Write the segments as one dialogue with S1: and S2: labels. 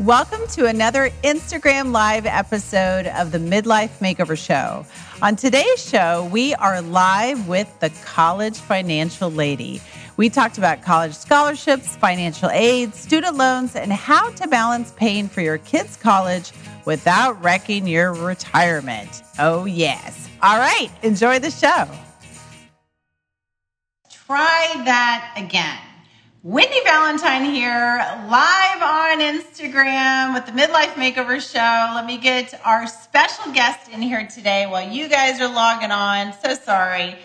S1: Welcome to another Instagram Live episode of the Midlife Makeover Show. On today's show, we are live with the College Financial Lady. We talked about college scholarships, financial aid, student loans, and how to balance paying for your kids' college without wrecking your retirement. Oh, yes. All right, enjoy the show. Try that again. Wendy Valentine here, live on Instagram with the Midlife Makeover Show. Let me get our special guest in here today while you guys are logging on. So sorry.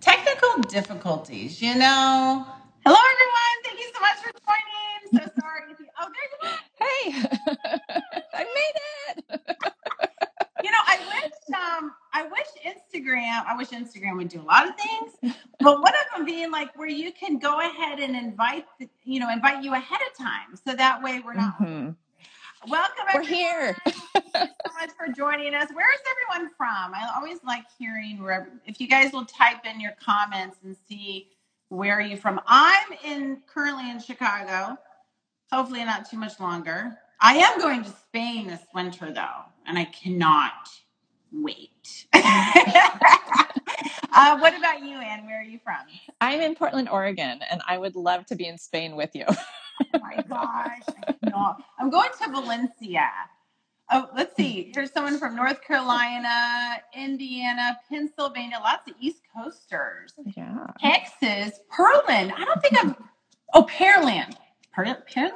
S1: Technical difficulties, you know. Hello, everyone. Thank you so much for joining. So sorry. If you, oh, there you
S2: are. Hey, I made it.
S1: you know, I wish, um, I wish Instagram, I wish Instagram would do a lot of things, but one of them being like where you can go ahead and invite, you know, invite you ahead of time, so that way we're not. Mm-hmm. Welcome,
S2: we're here.
S1: Thank you so much for joining us. Where is everyone from? I always like hearing where. If you guys will type in your comments and see where are you from. I'm in currently in Chicago. Hopefully, not too much longer. I am going to Spain this winter though, and I cannot wait. uh, what about you, Ann? Where are you from?
S2: I'm in Portland, Oregon, and I would love to be in Spain with you.
S1: oh my gosh. I I'm going to Valencia. Oh, let's see. Here's someone from North Carolina, Indiana, Pennsylvania, lots of East Coasters.
S2: Yeah.
S1: Texas, Pearland. I don't think I've oh Pearland. Pearland?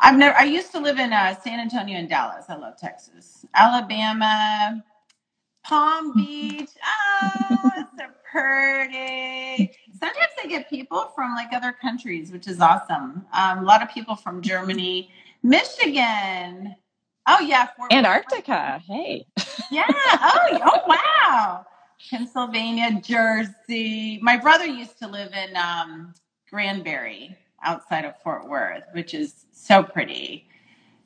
S1: I've never I used to live in uh, San Antonio and Dallas. I love Texas. Alabama, Palm Beach. Oh, it's so pretty. Sometimes I get people from like other countries, which is awesome. Um, a lot of people from Germany, Michigan. Oh yeah,
S2: Fort Antarctica. Hey.
S1: Yeah. Oh, oh wow. Pennsylvania, Jersey. My brother used to live in um, Granbury, outside of Fort Worth, which is so pretty.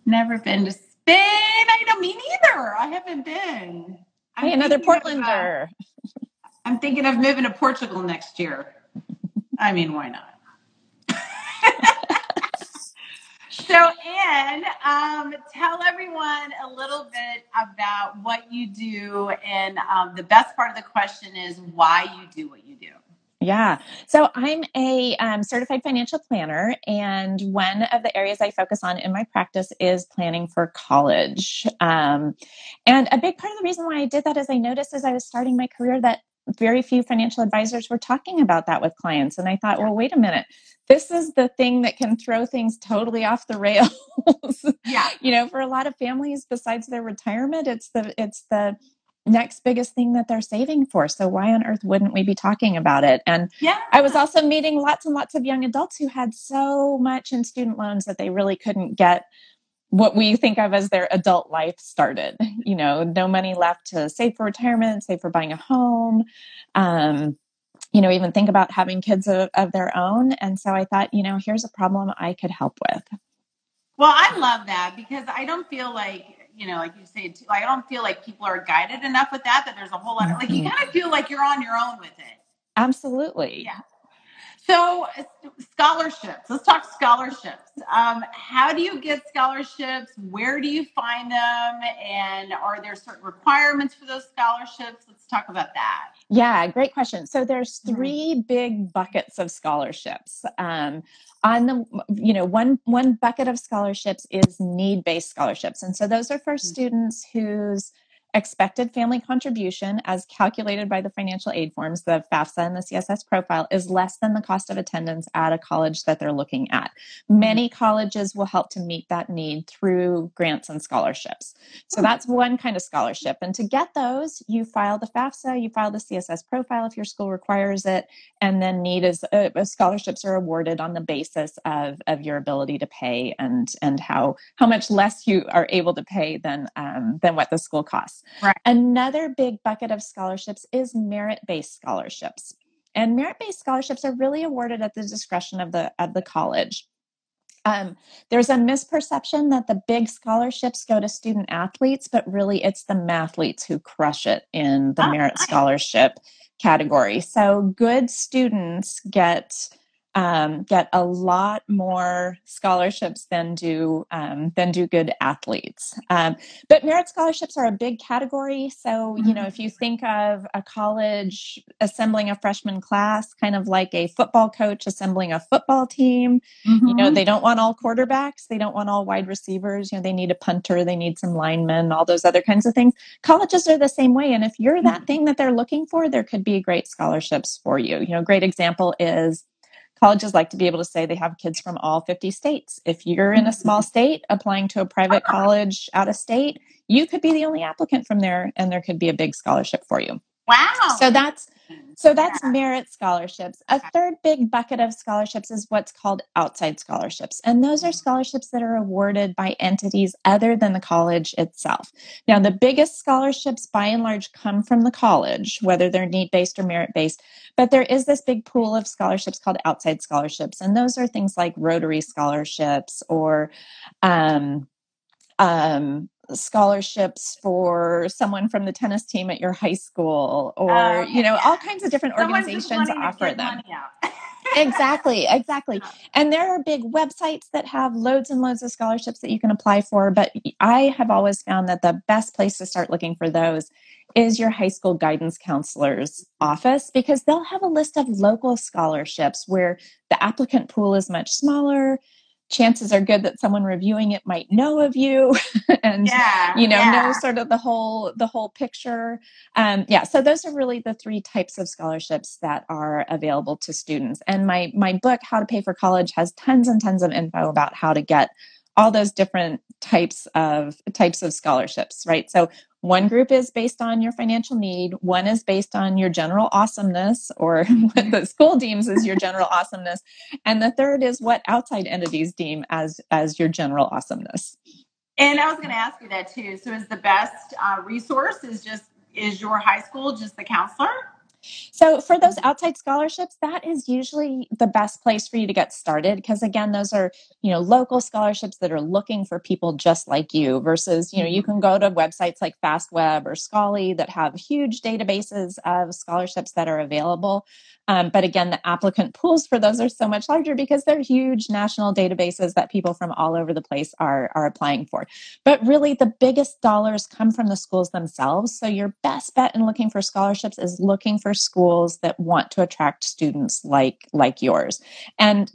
S1: Never been to Spain. I know me neither. I haven't been.
S2: I'm hey, another Portlander.
S1: Of, uh, I'm thinking of moving to Portugal next year. I mean, why not? so, Ann, um, tell everyone a little bit about what you do. And um, the best part of the question is why you do what you do.
S2: Yeah. So I'm a um, certified financial planner, and one of the areas I focus on in my practice is planning for college. Um, and a big part of the reason why I did that is I noticed as I was starting my career that very few financial advisors were talking about that with clients. And I thought, well, wait a minute. This is the thing that can throw things totally off the rails.
S1: yeah.
S2: you know, for a lot of families, besides their retirement, it's the it's the next biggest thing that they're saving for. So why on earth wouldn't we be talking about it? And
S1: yeah.
S2: I was also meeting lots and lots of young adults who had so much in student loans that they really couldn't get what we think of as their adult life started. You know, no money left to save for retirement, save for buying a home. Um, you know, even think about having kids of, of their own. And so I thought, you know, here's a problem I could help with.
S1: Well, I love that because I don't feel like you know, like you say, too, I don't feel like people are guided enough with that. That there's a whole lot of like you mm-hmm. kind of feel like you're on your own with it.
S2: Absolutely.
S1: Yeah. So scholarships. Let's talk scholarships. Um, how do you get scholarships? Where do you find them? And are there certain requirements for those scholarships? Let's talk about that.
S2: Yeah, great question. So there's mm-hmm. 3 big buckets of scholarships. Um, on the you know one one bucket of scholarships is need based scholarships and so those are for mm. students whose expected family contribution as calculated by the financial aid forms, the FAFSA and the CSS profile, is less than the cost of attendance at a college that they're looking at. Many colleges will help to meet that need through grants and scholarships. So hmm. that's one kind of scholarship. And to get those, you file the FAFSA, you file the CSS profile if your school requires it, and then need is uh, uh, scholarships are awarded on the basis of, of your ability to pay and and how how much less you are able to pay than um, than what the school costs.
S1: Right.
S2: Another big bucket of scholarships is merit based scholarships. And merit based scholarships are really awarded at the discretion of the, of the college. Um, there's a misperception that the big scholarships go to student athletes, but really it's the mathletes who crush it in the merit scholarship category. So good students get um, get a lot more scholarships than do um, than do good athletes. Um, but merit scholarships are a big category. So you know, if you think of a college assembling a freshman class, kind of like a football coach assembling a football team, mm-hmm. you know, they don't want all quarterbacks, they don't want all wide receivers. You know, they need a punter, they need some linemen, all those other kinds of things. Colleges are the same way, and if you're that mm-hmm. thing that they're looking for, there could be great scholarships for you. You know, great example is colleges like to be able to say they have kids from all 50 states. If you're in a small mm-hmm. state applying to a private college out of state, you could be the only applicant from there and there could be a big scholarship for you.
S1: Wow.
S2: So that's so that's merit scholarships. A third big bucket of scholarships is what's called outside scholarships. And those are scholarships that are awarded by entities other than the college itself. Now, the biggest scholarships by and large come from the college, whether they're need based or merit based. But there is this big pool of scholarships called outside scholarships. And those are things like Rotary scholarships or um, um, scholarships for someone from the tennis team at your high school or uh, you know yeah. all kinds of different organizations offer them. exactly exactly. And there are big websites that have loads and loads of scholarships that you can apply for but i have always found that the best place to start looking for those is your high school guidance counselor's office because they'll have a list of local scholarships where the applicant pool is much smaller chances are good that someone reviewing it might know of you. And yeah, you know yeah. know sort of the whole the whole picture. Um, yeah so those are really the three types of scholarships that are available to students. And my my book how to pay for college has tons and tons of info about how to get all those different types of types of scholarships right? So one group is based on your financial need, one is based on your general awesomeness, or what the school deems as your general awesomeness, and the third is what outside entities deem as as your general awesomeness.
S1: And I was going to ask you that too. So, is the best uh, resource is just is your high school just the counselor?
S2: So, for those outside scholarships, that is usually the best place for you to get started because, again, those are you know local scholarships that are looking for people just like you. Versus, you know, you can go to websites like FastWeb or Scholly that have huge databases of scholarships that are available. Um, but again, the applicant pools for those are so much larger because they're huge national databases that people from all over the place are, are applying for. But really, the biggest dollars come from the schools themselves. So, your best bet in looking for scholarships is looking for schools that want to attract students like, like yours. And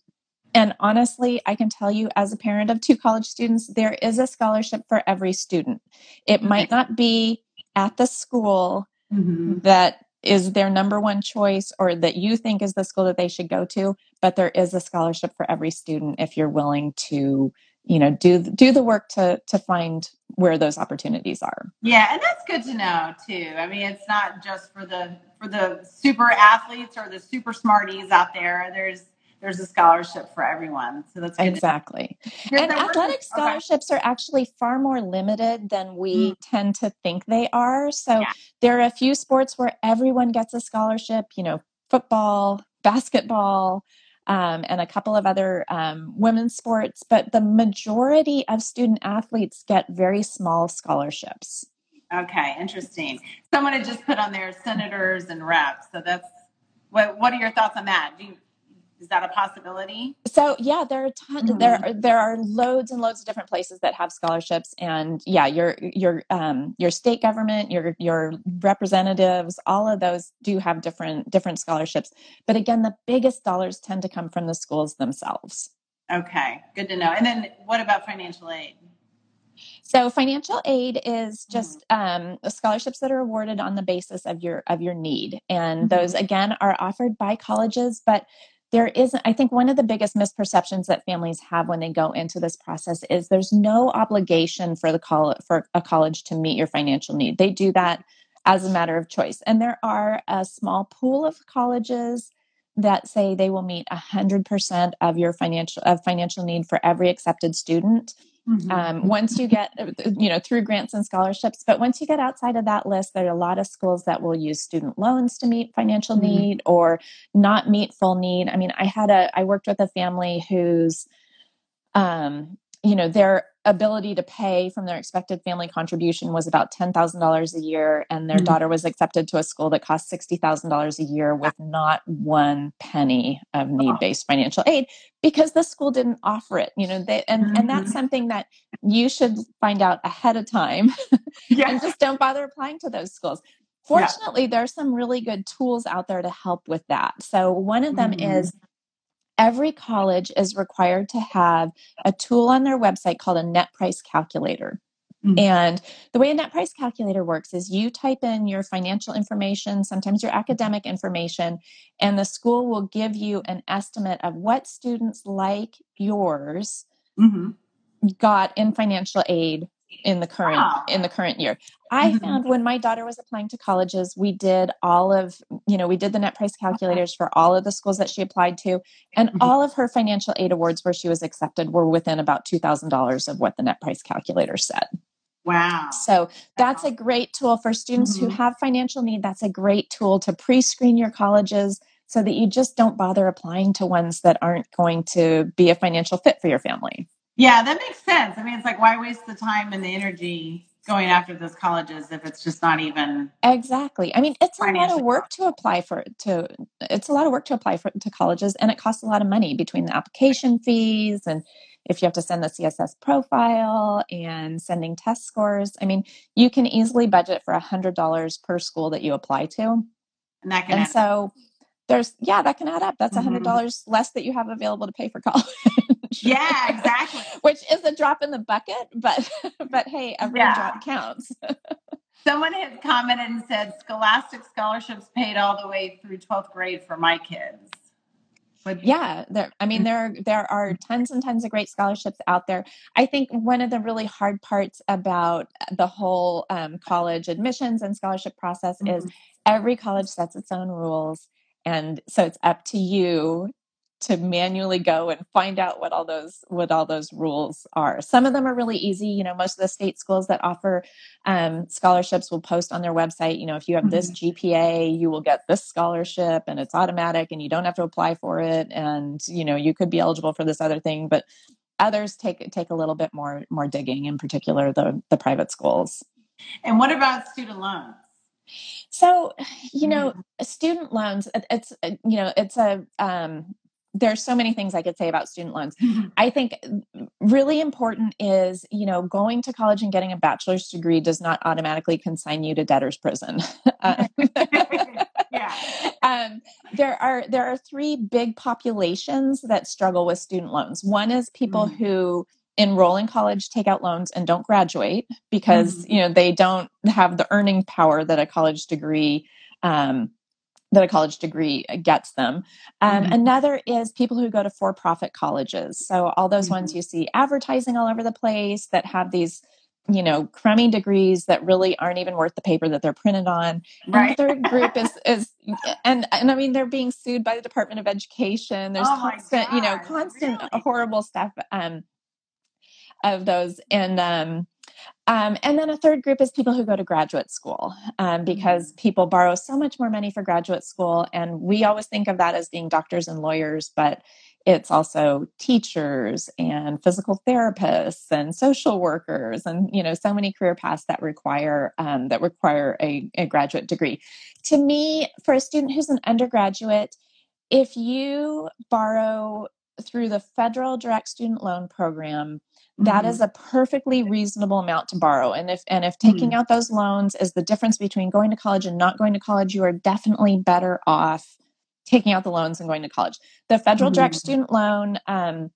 S2: and honestly, I can tell you as a parent of two college students, there is a scholarship for every student. It might not be at the school mm-hmm. that is their number one choice or that you think is the school that they should go to but there is a scholarship for every student if you're willing to you know do do the work to to find where those opportunities are
S1: yeah and that's good to know too i mean it's not just for the for the super athletes or the super smarties out there there's there's a scholarship for everyone. So that's
S2: exactly. And athletic scholarships okay. are actually far more limited than we mm. tend to think they are. So yeah. there are a few sports where everyone gets a scholarship, you know, football, basketball, um, and a couple of other um, women's sports, but the majority of student athletes get very small scholarships.
S1: Okay, interesting. Someone had just put on their senators and reps. So that's what. What are your thoughts on that? Do you, is that a possibility?
S2: So yeah, there are ton- mm-hmm. there are, there are loads and loads of different places that have scholarships, and yeah, your your um, your state government, your your representatives, all of those do have different different scholarships. But again, the biggest dollars tend to come from the schools themselves.
S1: Okay, good to know. And then what about financial aid?
S2: So financial aid is just mm-hmm. um, scholarships that are awarded on the basis of your of your need, and mm-hmm. those again are offered by colleges, but there isn't i think one of the biggest misperceptions that families have when they go into this process is there's no obligation for the college for a college to meet your financial need. They do that as a matter of choice. And there are a small pool of colleges that say they will meet 100% of your financial of financial need for every accepted student Mm-hmm. Um, once you get, uh, you know, through grants and scholarships, but once you get outside of that list, there are a lot of schools that will use student loans to meet financial mm-hmm. need or not meet full need. I mean, I had a, I worked with a family whose, um, you know their ability to pay from their expected family contribution was about $10,000 a year and their
S1: Mhm.
S2: daughter was accepted to a school that cost $60,000 a year with not one penny of need-based financial aid because the school didn't offer it you know they and and that's
S1: Mhm.
S2: something that you should find out ahead of time
S1: Yeah.
S2: and just don't bother applying to those schools
S1: Yeah.
S2: fortunately there's some really good tools out there to help with that so one of them
S1: Mhm.
S2: is every college is required to have a tool on their website called a net price calculator.
S1: Mm.
S2: And the way a net price calculator works is you type in your financial information, sometimes your academic information, and the school will give you an estimate of what students like yours
S1: Mhm.
S2: got in financial aid in the current
S1: Wow.
S2: in the current year. I
S1: Mhm.
S2: found when my daughter was applying to colleges, we did all of, you know, we did the net price calculators for all of the schools that she applied to, and
S1: Mhm.
S2: all of her financial aid awards where she was accepted were within about $2,000 of what the net price calculator said.
S1: Wow.
S2: So that's a great tool for students who
S1: Mhm.
S2: have financial need. That's a great tool to pre-screen your colleges so that you just don't bother applying to ones that aren't going to be a financial fit for your family.
S1: Yeah, that makes sense. I mean, it's like why waste the time and the energy going after those colleges if it's just not even
S2: Exactly. I mean, it's a lot of work to apply for to it's a lot of work to apply for to colleges and it costs a lot of money between the application fees and if you have to send the CSS profile and sending test scores. I mean, you can easily budget for a $100 per school that you apply to.
S1: and that can
S2: And so there's yeah, that can add up. That's a
S1: Mhm.
S2: $100 less that you have available to pay for college.
S1: Yeah, exactly.
S2: Which is a drop in the bucket, but but hey, every
S1: Yeah.
S2: drop counts.
S1: Someone had commented and said Scholastic scholarships paid all the way through 12th grade for my kids. But
S2: yeah there i mean there there are tons and tons of great scholarships out there i think one of the really hard parts about the whole um, college admissions and scholarship process is
S1: Mhm.
S2: every college sets its own rules and so it's up to you to manually go and find out what all those what all those rules are. Some of them are really easy you know most of the state schools that offer um, scholarships will post on their website you know if you have this gpa you will get this scholarship and it's automatic and you don't have to apply for it and you know you could be eligible for this other thing but others take take a little bit more more digging in particular the the private schools.
S1: And what about student loans?
S2: So you know student loans it's uh, you know it's a um there's so many things i could say about student loans I think really important is, you know, going to college and getting a bachelor's degree does not automatically consign you to debtor's prison. Um,
S1: yeah.
S2: um, there are there are three big populations that struggle with student loans. One is people
S1: Mhm.
S2: who enroll in college, take out loans, and don't graduate because
S1: Mhm.
S2: you know they don't have the earning power that a college degree um, that a college degree gets them. Um,
S1: Mhm.
S2: Another is people who go to for profit colleges. So, all those ones you see advertising all over the place that have these, you know, crummy degrees that really aren't even worth the paper that they're printed on. And
S1: Right.
S2: the third group is, is and, and I mean, they're being sued by the Department of Education. There's
S1: Oh
S2: constant, you know, constant
S1: really?
S2: horrible stuff um, of those. And, um, um, and then a third group is people who go to graduate school um, because people borrow so much more money for graduate school. And we always think of that as being doctors and lawyers, but it's also teachers and physical therapists and social workers and you know so many career paths that require um, that require a, a graduate degree to me for a student who's an undergraduate if you borrow through the federal direct student loan program that
S1: Mhm.
S2: is a perfectly reasonable amount to borrow and if and if taking
S1: Mhm.
S2: out those loans is the difference between going to college and not going to college you are definitely better off taking out the loans and going to college the federal direct
S1: Mhm.
S2: student loan um,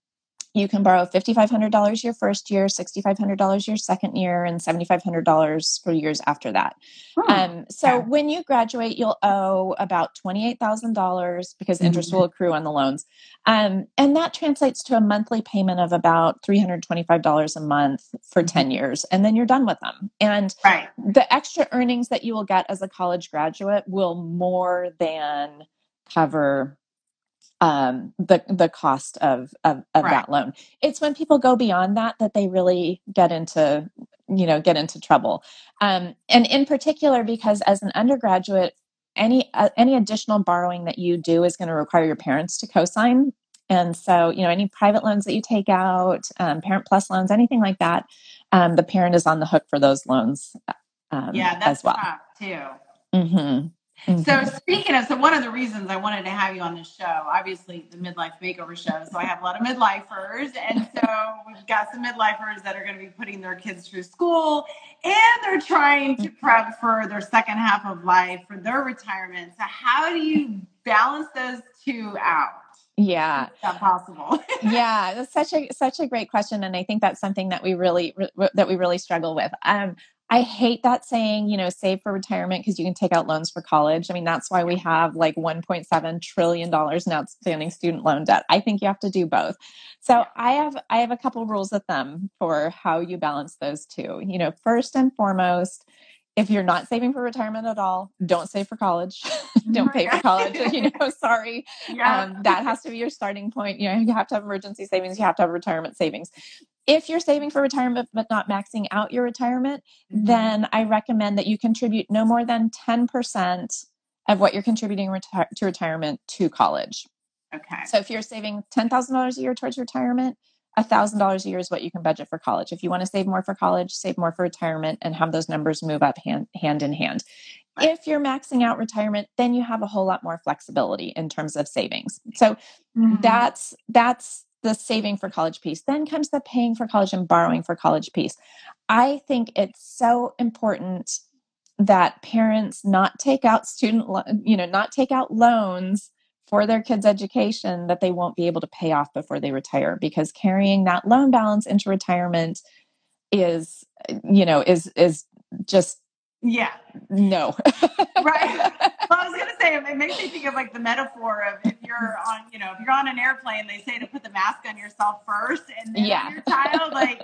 S2: you can borrow $5500 your first year $6500 your second year and $7500 for years after that
S1: Hmm.
S2: um, so
S1: Okay.
S2: when you graduate, you'll owe about twenty-eight thousand dollars because interest
S1: Mhm.
S2: will accrue on the loans, um, and that translates to a monthly payment of about three hundred twenty-five dollars a month for ten years, and then you're done with them. And
S1: right.
S2: the extra earnings that you will get as a college graduate will more than cover um, the the cost of of, of
S1: Right.
S2: that loan. It's when people go beyond that that they really get into you know get into trouble. Um, and in particular, because as an undergraduate, any uh, any additional borrowing that you do is going to require your parents to co-sign. And so, you know, any private loans that you take out, um, Parent Plus loans, anything like that, um, the parent is on the hook for those loans um,
S1: yeah, that's
S2: as well.
S1: tough too.
S2: Mm-hmm.
S1: So
S2: Mm-hmm.
S1: speaking of, so one of the reasons I wanted to have you on this show, obviously the midlife makeover show. So I have a lot of midlifers, and so we've got some midlifers that are going to be putting their kids through school, and they're trying to prep for their second half of life for their retirement. So how do you balance those two out?
S2: Yeah.
S1: Is that possible?
S2: yeah that's such a such a great question and i think that's something that we really re- that we really struggle with um i hate that saying you know save for retirement because you can take out loans for college i mean that's why we have like 1.7 trillion dollars in outstanding student loan debt i think you have to do both so i have i have a couple rules of thumb for how you balance those two you know first and foremost if you're not saving for retirement at all, don't save for college. don't pay for college. You know, sorry.
S1: yeah.
S2: Um, that has to be your starting point. You know, you have to have emergency savings, you have to have retirement savings. If you're saving for retirement but not maxing out your retirement,
S1: Mhm.
S2: then I recommend that you contribute no more than 10% of what you're contributing reti- to retirement to college.
S1: okay.
S2: So if you're saving $10,000 a year towards retirement, $1,000 a year is what you can budget for college. If you want to save more for college, save more for retirement and have those numbers move up hand, hand in hand.
S1: Right.
S2: If you're maxing out retirement, then you have a whole lot more flexibility in terms of savings. So
S1: Mhm.
S2: that's that's the saving for college piece. Then comes the paying for college and borrowing for college piece. I think it's so important that parents not take out student lo- you know not take out loans for their kids education that they won't be able to pay off before they retire because carrying that loan balance into retirement is you know is is just
S1: yeah.
S2: no
S1: Right. Well, I was gonna say it makes me think of like the metaphor of if you're on, you know, if you're on an airplane, they say to put the mask on yourself first, and then
S2: Yeah.
S1: your child, like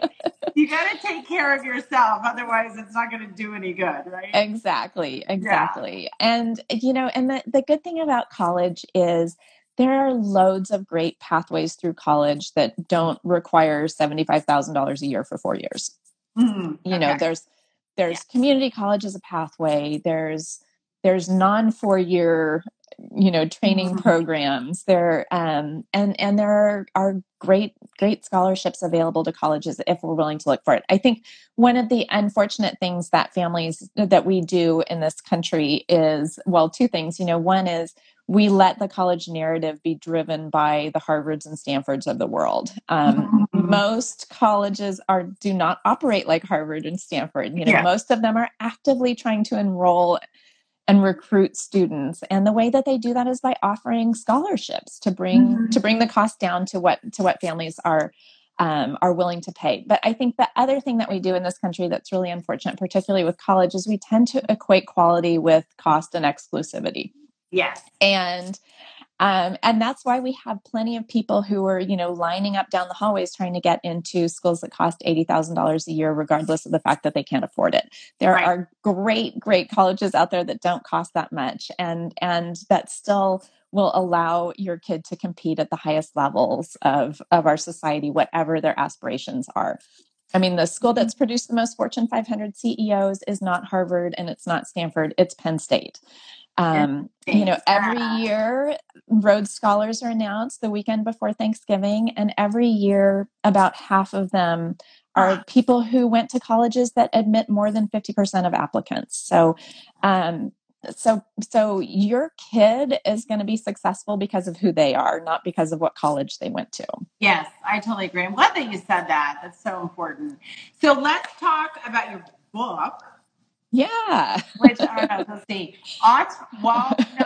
S1: you got to take care of yourself, otherwise it's not going to do any good, right?
S2: exactly exactly and you know and the, the good thing about college is there are loads of great pathways through college that don't require $75000 a year for four years
S1: Mhm.
S2: you know
S1: Okay.
S2: There's there's community college as a pathway there's there's non four year you know training
S1: Mhm.
S2: programs there um and and there are, are great great scholarships available to colleges if we're willing to look for it i think one of the unfortunate things that families that we do in this country is well two things you know one is we let the college narrative be driven by the harvards and stanfords of the world um,
S1: Mhm.
S2: most colleges are do not operate like harvard and stanford you know
S1: Yeah.
S2: most of them are actively trying to enroll and recruit students and the way that they do that is by offering scholarships to bring
S1: Mhm.
S2: to bring the cost down to what to what families are um, are willing to pay but i think the other thing that we do in this country that's really unfortunate particularly with college is we tend to equate quality with cost and exclusivity
S1: Yes.
S2: and um, and that's why we have plenty of people who are you know lining up down the hallways trying to get into schools that cost $80000 a year regardless of the fact that they can't afford it there
S1: Right.
S2: are great great colleges out there that don't cost that much and and that still will allow your kid to compete at the highest levels of of our society whatever their aspirations are I mean, the school that's produced the most Fortune 500 CEOs is not Harvard and it's not Stanford, it's Penn State. Um, you know, every year Rhodes Scholars are announced the weekend before Thanksgiving, and every year about half of them are people who went to colleges that admit more than 50% of applicants. So, um, so, so your kid is going to be successful because of who they are, not because of what college they went to.
S1: Yes, I totally agree. I'm glad that you said that. That's so important. So let's talk about your book,
S2: Yeah.
S1: which I don't know. Let's see. Well, no.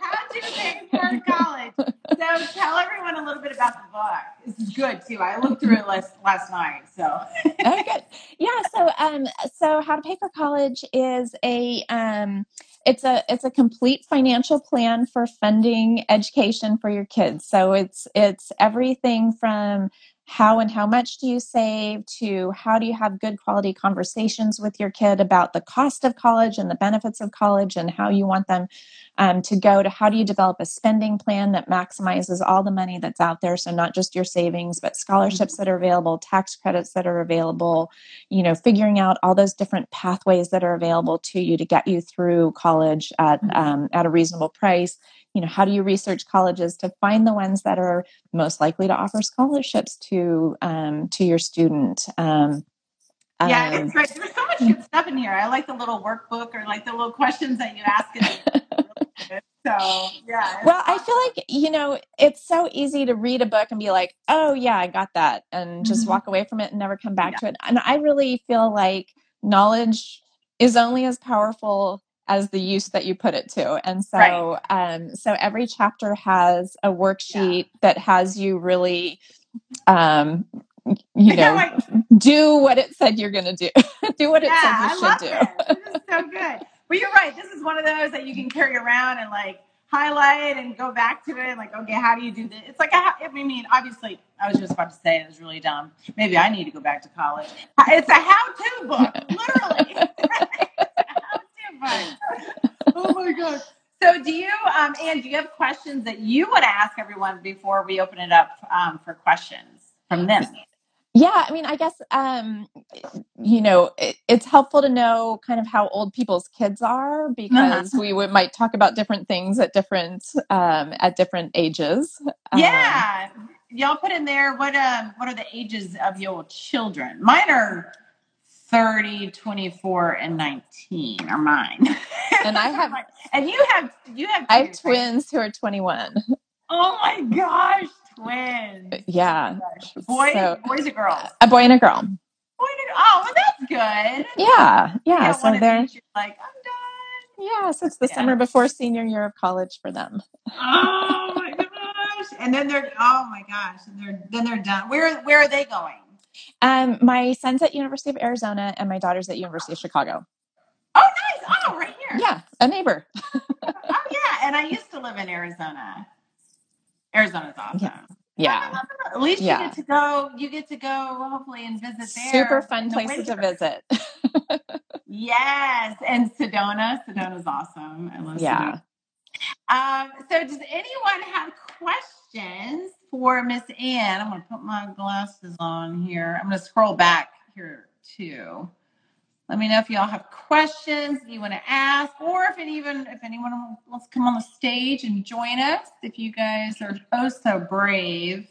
S1: How to pay for college. So tell everyone a little bit about the book. This is good too. I looked through it last last night. So
S2: oh, good. Yeah. So, um, so how to pay for college is a, um, it's a, it's a complete financial plan for funding education for your kids. So it's, it's everything from how and how much do you save to how do you have good quality conversations with your kid about the cost of college and the benefits of college and how you want them um, to go to how do you develop a spending plan that maximizes all the money that's out there so not just your savings but scholarships that are available tax credits that are available you know figuring out all those different pathways that are available to you to get you through college at
S1: Mhm.
S2: um, at a reasonable price you know how do you research colleges to find the ones that are most likely to offer scholarships to um, to your student um,
S1: Yeah,
S2: um,
S1: it's great. There's so much good stuff in here. I like the little workbook or like the little questions that you ask. So yeah.
S2: Well, I feel like, you know, it's so easy to read a book and be like, oh, yeah, I got that, and just
S1: Mhm.
S2: walk away from it and never come back
S1: Yeah.
S2: to it. And I really feel like knowledge is only as powerful as the use that you put it to. And so,
S1: Right.
S2: um, so every chapter has a worksheet that has you really, um, you know, do what it said you're going to do. do what it
S1: yeah,
S2: said
S1: I
S2: you should do.
S1: this. This is so good. But you're right. This is one of those that you can carry around and like highlight and go back to it. Like, okay, how do you do this? It's like, I mean, obviously, I was just about to say it was really dumb. Maybe I need to go back to college. It's a how-to book, literally. it's a how-to book. Oh my god. So, do you, um, Ann, do you have questions that you would ask everyone before we open it up um, for questions from them?
S2: Yeah, I mean, I guess um, you know it, it's helpful to know kind of how old people's kids are because we would, might talk about different things at different um, at different ages. Um,
S1: Yeah. Y'all put in there what um what are the ages of your children? Mine are 30, 24, and 19 are mine.
S2: And I have-
S1: and you have you have
S2: I have twins who are 21.
S1: Oh my gosh, twins.
S2: Yeah,
S1: Boys,
S2: So-
S1: boys or girls?
S2: a boy and a girl.
S1: Boy and- oh, well, that's good.
S2: Yeah, yeah.
S1: Yeah,
S2: so they're
S1: like, I'm done.
S2: yeah. So it's the
S1: Yeah.
S2: summer before senior year of college for them.
S1: Oh my gosh. And then they're oh my gosh. And they're then they're done. Where where are they going?
S2: Um, my son's at University of Arizona and my daughter's at University of Chicago.
S1: Oh nice. Oh right here.
S2: Yeah, a neighbor.
S1: Oh yeah. And I used to live in Arizona. Arizona's awesome.
S2: Yeah,
S1: At least
S2: Yeah.
S1: you get to go you get to go hopefully and visit there.
S2: super fun
S1: the
S2: places to visit.
S1: Yes. And Sedona. Sedona's awesome. I love
S2: Yeah.
S1: Sedona. Um, so does anyone have questions for Miss Ann? I'm gonna put my glasses on here. I'm gonna scroll back here too. Let me know if y'all have questions you want to ask, or if even if anyone wants to come on the stage and join us. If you guys are oh so brave.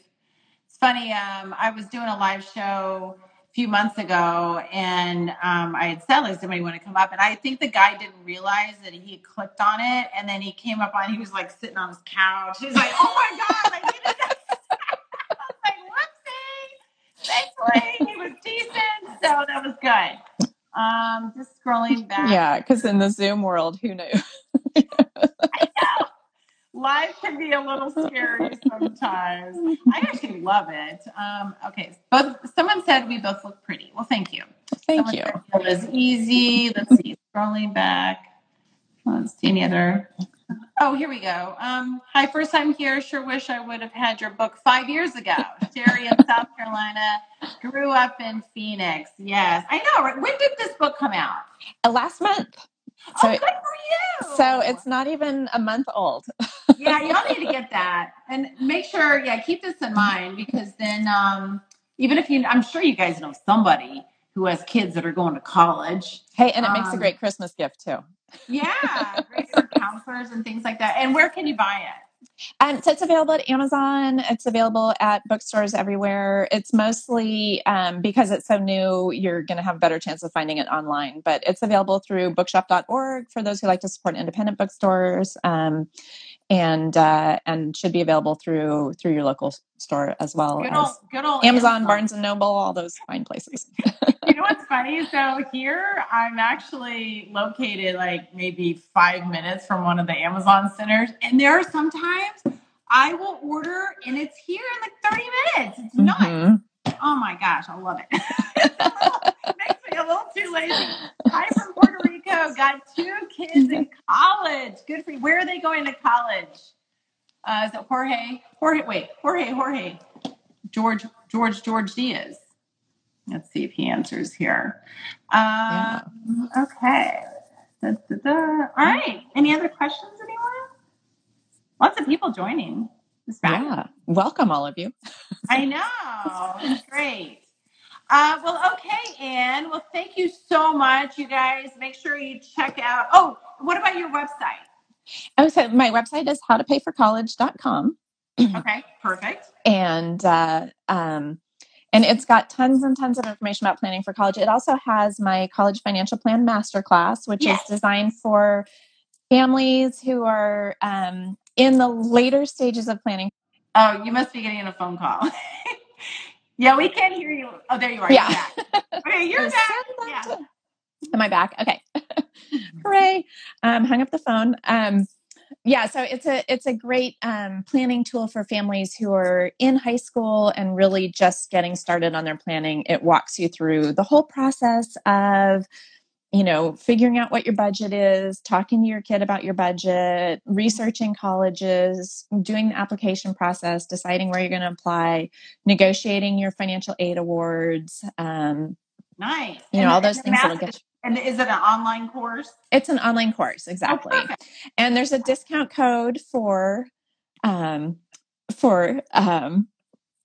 S1: It's funny. Um, I was doing a live show a few months ago, and um, I had said, "Like, somebody want to come up?" And I think the guy didn't realize that he had clicked on it, and then he came up on. He was like sitting on his couch. He's like, "Oh my god!" Like, he did I was like, "Whoopsie!" Thankfully, he was decent, so that was good. Um, just scrolling back.
S2: Yeah, because in the Zoom world, who knew? I know.
S1: Life can be a little scary sometimes. I actually love it. Um, okay, both someone said we both look pretty. Well, thank you.
S2: Thank
S1: Someone
S2: you.
S1: It was easy. Let's see. Scrolling back. Let's see any other. Oh, here we go. Um, hi, first time here. Sure wish I would have had your book five years ago. Sherry in South Carolina, grew up in Phoenix. Yes, I know. Right? When did this book come out?
S2: Uh, last month. So,
S1: oh, good for you.
S2: so it's not even a month old.
S1: yeah, y'all need to get that and make sure. Yeah, keep this in mind because then, um, even if you, I'm sure you guys know somebody who has kids that are going to college.
S2: Hey, and it makes a
S1: Um,
S2: great Christmas gift too.
S1: Yeah, great for counselors and things like that. And where can you buy it?
S2: Um, so it's available at Amazon. It's available at bookstores everywhere. It's mostly um, because it's so new, you're going to have a better chance of finding it online. But it's available through bookshop.org for those who like to support independent bookstores, um, and uh, and should be available through through your local store as well
S1: Good
S2: as
S1: old, good old
S2: Amazon, Barnes and Noble, all those fine places.
S1: You know what's funny? So here I'm actually located like maybe five minutes from one of the Amazon centers, and there are sometimes I will order and it's here in like 30 minutes. It's nuts.
S2: Mhm.
S1: Oh my gosh, I love it. Little- makes me a little too lazy. Hi from Puerto Rico. Got two kids in college. Good for you. Where are they going to college? Uh, is it Jorge? Jorge, wait, Jorge, Jorge. George, George, George Diaz. Let's see if he answers here. Um, Okay. Da, da, da. All right. Any other questions, anyone? Lots of people joining.
S2: Yeah, welcome all of you.
S1: I know. It's great. Uh, well, okay, Ann. Well, thank you so much, you guys. Make sure you check out. Oh, what about your website?
S2: Oh, so my website is howtopayforcollege.com.
S1: Okay, perfect.
S2: And uh, um, and it's got tons and tons of information about planning for college. It also has my college financial plan masterclass, which
S1: Yes.
S2: is designed for families who are um, in the later stages of planning.
S1: Oh, you must be getting a phone call. yeah, we can't hear you. Oh, there you are.
S2: Yeah.
S1: You're back. Okay, you're back. Yeah.
S2: Am I back? Okay. Hooray. Um, hung up the phone. Um, yeah, so it's a it's a great um, planning tool for families who are in high school and really just getting started on their planning. It walks you through the whole process of you know figuring out what your budget is talking to your kid about your budget researching colleges doing the application process deciding where you're going to apply negotiating your financial aid awards um,
S1: Nice.
S2: you know
S1: And
S2: all those things that'll get you
S1: And is it an online course?
S2: it's an online course, exactly.
S1: Oh,
S2: and there's a discount code for um for um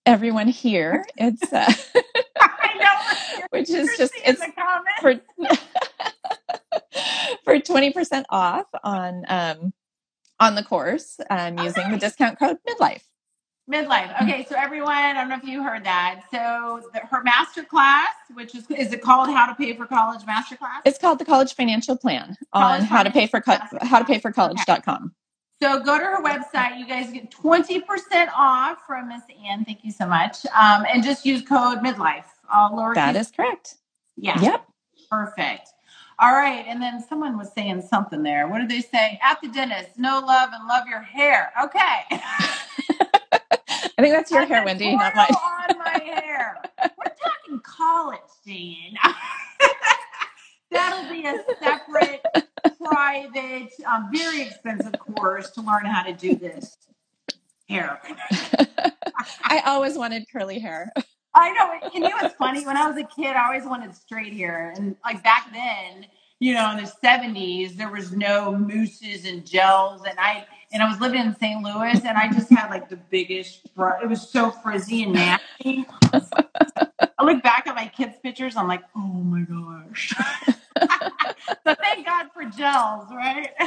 S2: everyone here. It's uh,
S1: I know.
S2: which is just it's for for 20% off on um on the course um using the discount code midlife.
S1: Midlife. Okay, so everyone, I don't know if you heard that. So the, her master class, which is is it called How to Pay for College Master Class?
S2: It's called the College Financial Plan on how to pay for co- how to pay for college.com.
S1: So go to her website. You guys get 20% off from Miss Ann. Thank you so much. Um, and just use code midlife. All lowercase.
S2: That is correct.
S1: Yeah.
S2: Yep.
S1: Perfect. All right. And then someone was saying something there. What did they say? At the dentist, no love and love your hair. Okay.
S2: I think that's your
S1: I
S2: hair, Wendy, not mine.
S1: on my hair. We're talking college, Dan. That'll be a separate, private, um, very expensive course to learn how to do this hair.
S2: I always wanted curly hair.
S1: I know. You know what's funny? When I was a kid, I always wanted straight hair. And like back then, you know, in the 70s, there was no mousses and gels. And I and I was living in St. Louis and I just had like the biggest fr- it was so frizzy and nasty. I look back at my kids' pictures, I'm like, oh my gosh. so thank God for gels, right?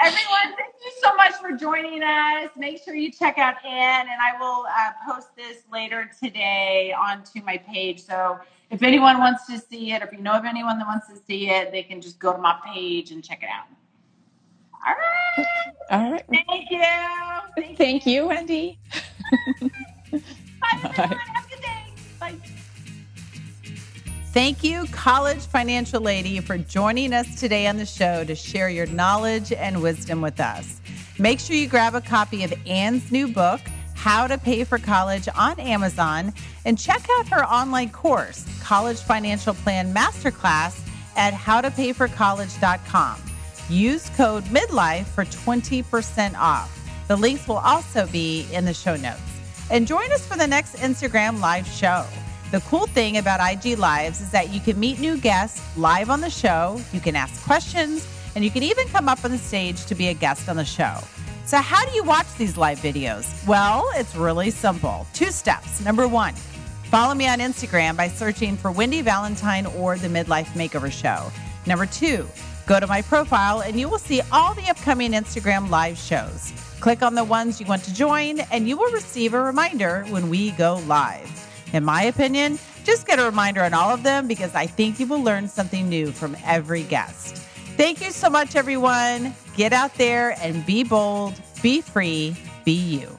S1: Everyone, thank you so much for joining us. Make sure you check out Ann, and I will uh, post this later today onto my page. So if anyone wants to see it, or if you know of anyone that wants to see it, they can just go to my page and check it out. All right.
S2: All right.
S1: Thank you. Thank,
S2: Thank you, Wendy.
S1: Bye, everyone. Have a good day. Bye. Thank you, College Financial Lady, for joining us today on the show to share your knowledge and wisdom with us. Make sure you grab a copy of Ann's new book, How to Pay for College, on Amazon, and check out her online course, College Financial Plan Masterclass, at howtopayforcollege.com. Use code MIDLIFE for 20% off. The links will also be in the show notes. And join us for the next Instagram live show. The cool thing about IG Lives is that you can meet new guests live on the show, you can ask questions, and you can even come up on the stage to be a guest on the show. So, how do you watch these live videos? Well, it's really simple. Two steps. Number one, follow me on Instagram by searching for Wendy Valentine or the Midlife Makeover Show. Number two, go to my profile and you will see all the upcoming Instagram live shows. Click on the ones you want to join, and you will receive a reminder when we go live. In my opinion, just get a reminder on all of them because I think you will learn something new from every guest. Thank you so much, everyone. Get out there and be bold, be free, be you.